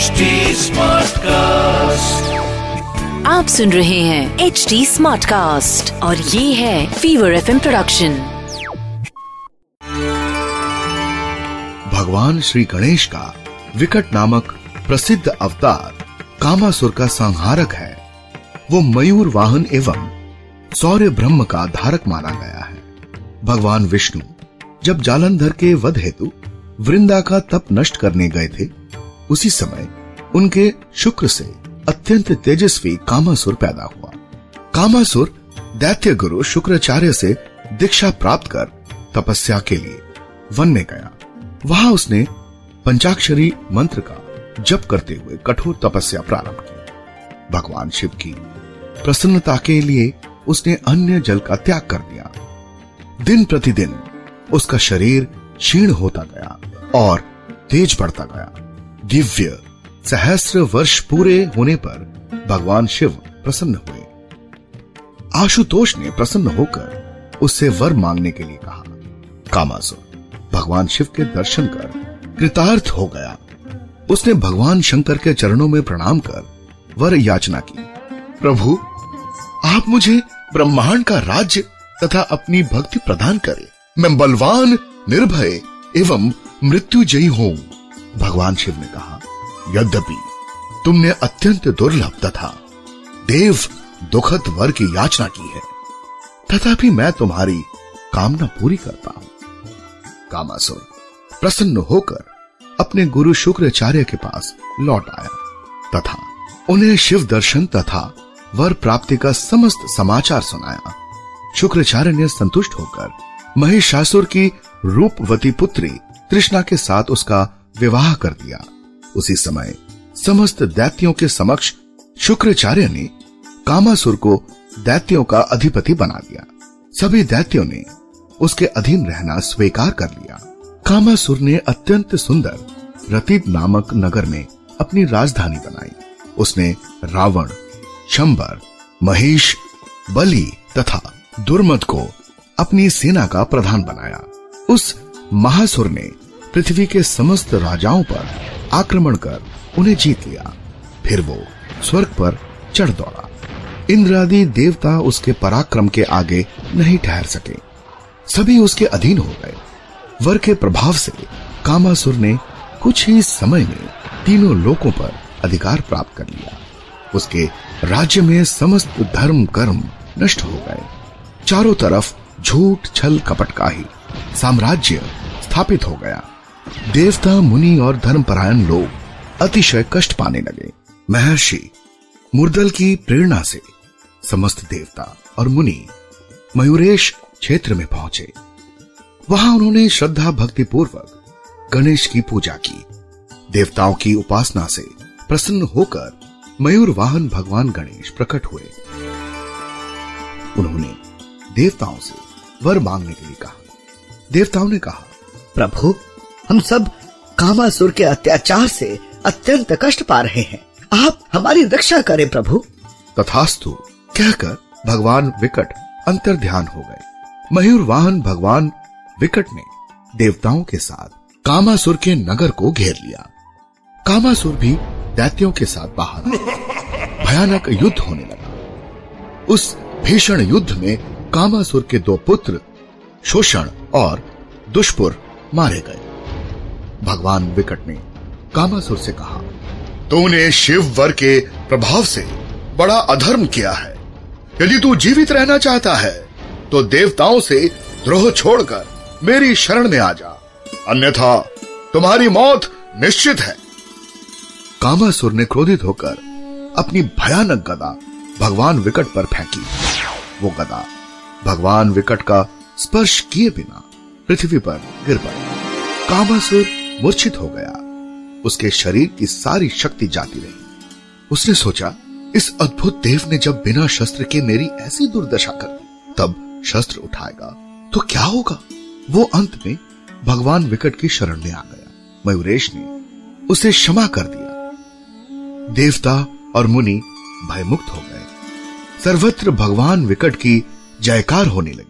HD Smartcast. आप सुन रहे हैं एच डी स्मार्ट कास्ट और ये है फीवर एफ़ प्रोडक्शन भगवान श्री गणेश का विकट नामक प्रसिद्ध अवतार कामासुर का संहारक है। वो मयूर वाहन एवं सौर्य ब्रह्म का धारक माना गया है। भगवान विष्णु जब जालंधर के वध हेतु वृंदा का तप नष्ट करने गए थे उसी समय उनके शुक्र से अत्यंत तेजस्वी कामासुर पैदा हुआ। कामासुर दैत्य गुरु शुक्राचार्य से दीक्षा प्राप्त कर तपस्या के लिए वन में गया। वहाँ उसने पंचाक्षरी मंत्र का जप करते हुए कठोर तपस्या प्रारंभ की। भगवान शिव की प्रसन्नता के लिए उसने अन्य जल का त्याग कर दिया। दिन प्रतिदिन उसका शरीर क्षीण होता गया और तेज बढ़ता गया। दिव्य सहस्र वर्ष पूरे होने पर भगवान शिव प्रसन्न हुए। आशुतोष ने प्रसन्न होकर उससे वर मांगने के लिए कहा कामासुर भगवान शिव के दर्शन कर कृतार्थ हो गया। उसने भगवान शंकर के चरणों में प्रणाम कर वर याचना की। प्रभु, आप मुझे ब्रह्मांड का राज्य तथा अपनी भक्ति प्रदान करें। मैं बलवान, निर्भय एवं मृत्युजयी हूँ। भगवान शिव ने कहा, यद्यपि तुमने अत्यंत दुर्लभ तथा देव दुखद वर की याचना की है, तथापि मैं तुम्हारी कामना पूरी करता हूँ। कामासुर प्रसन्न होकर अपने गुरु शुक्राचार्य के पास लौट आया, तथा उन्हें शिव दर्शन तथा वर प्राप्ति का समस्त समाचार सुनाया। शुक्राचार्य ने संतुष्ट होकर महिषासुर की रूपवती पुत्री तृष्णा के साथ उसका विवाह कर दिया। उसी समय समस्त दैत्यों के समक्ष शुक्राचार्य ने कामासुर को दैत्यों का अधिपति बना दिया। सभी दैत्यों ने उसके अधीन रहना स्वीकार कर लिया। कामासुर ने अत्यंत सुंदर रतीब नामक नगर में अपनी राजधानी बनाई। उसने रावण, शंबर, महेश, बलि तथा दुर्मद को अपनी सेना का प्रधान बनाया। उस महासुर ने पृथ्वी के समस्त राजाओं पर आक्रमण कर उन्हें जीत लिया। फिर वो स्वर्ग पर चढ़ दौड़ा। इंद्र आदि देवता उसके पराक्रम के आगे नहीं ठहर सके। सभी उसके अधीन हो गए। वर के प्रभाव से कामासुर ने कुछ ही समय में तीनों लोकों पर अधिकार प्राप्त कर लिया। उसके राज्य में समस्त धर्म कर्म नष्ट हो गए। चारों तरफ़ झूठ छल कपट का ही साम्राज्य स्थापित हो गया। देवता, मुनि और धर्मपरायण लोग अतिशय कष्ट पाने लगे। महर्षि, मुर्दल की प्रेरणा से समस्त देवता और मुनि मयूरेश क्षेत्र में पहुँचे। वहाँ उन्होंने श्रद्धा भक्ति पूर्वक गणेश की पूजा की। देवताओं की उपासना से प्रसन्न होकर मयूर वाहन भगवान गणेश प्रकट हुए। उन्होंने देवताओं से वर मांगने के लिए कहा। देवताओं ने कहा, प्रभु हम सब कामासुर के अत्याचार से अत्यंत कष्ट पा रहे हैं। आप हमारी रक्षा करें, प्रभु। तथास्तु, कहकर भगवान विकट अंतर ध्यान हो गए। मयूर वाहन भगवान विकट ने देवताओं के साथ कामासुर के नगर को घेर लिया। कामासुर भी दैत्यों के साथ बाहर भयानक युद्ध होने लगा। उस भीषण युद्ध में कामासुर के दो पुत्र शोषण और दुष्पुर मारे गए। भगवान विकट ने कामासुर से कहा, तूने शिव वर के प्रभाव से बड़ा अधर्म किया है। यदि तू जीवित रहना चाहता है तो देवताओं से द्रोह छोड़कर मेरी शरण में आ जा। अन्यथा तुम्हारी मौत निश्चित है। कामासुर ने क्रोधित होकर अपनी भयानक गदा भगवान विकट पर फेंकी। वो गदा भगवान विकट का स्पर्श किए बिना पृथ्वी पर गिर पड़ी। कामासुर मूर्छित हो गया। उसके शरीर की सारी शक्ति जाती रही। उसने सोचा, इस अद्भुत देव ने जब बिना शस्त्र के मेरी ऐसी दुर्दशा कर दी, तब शस्त्र उठाएगा तो क्या होगा? वो अंत में भगवान विकट की शरण में आ गया। मयूरेश ने उसे क्षमा कर दिया। देवता और मुनि भयमुक्त हो गए। सर्वत्र भगवान विकट की जयकार होने लगी।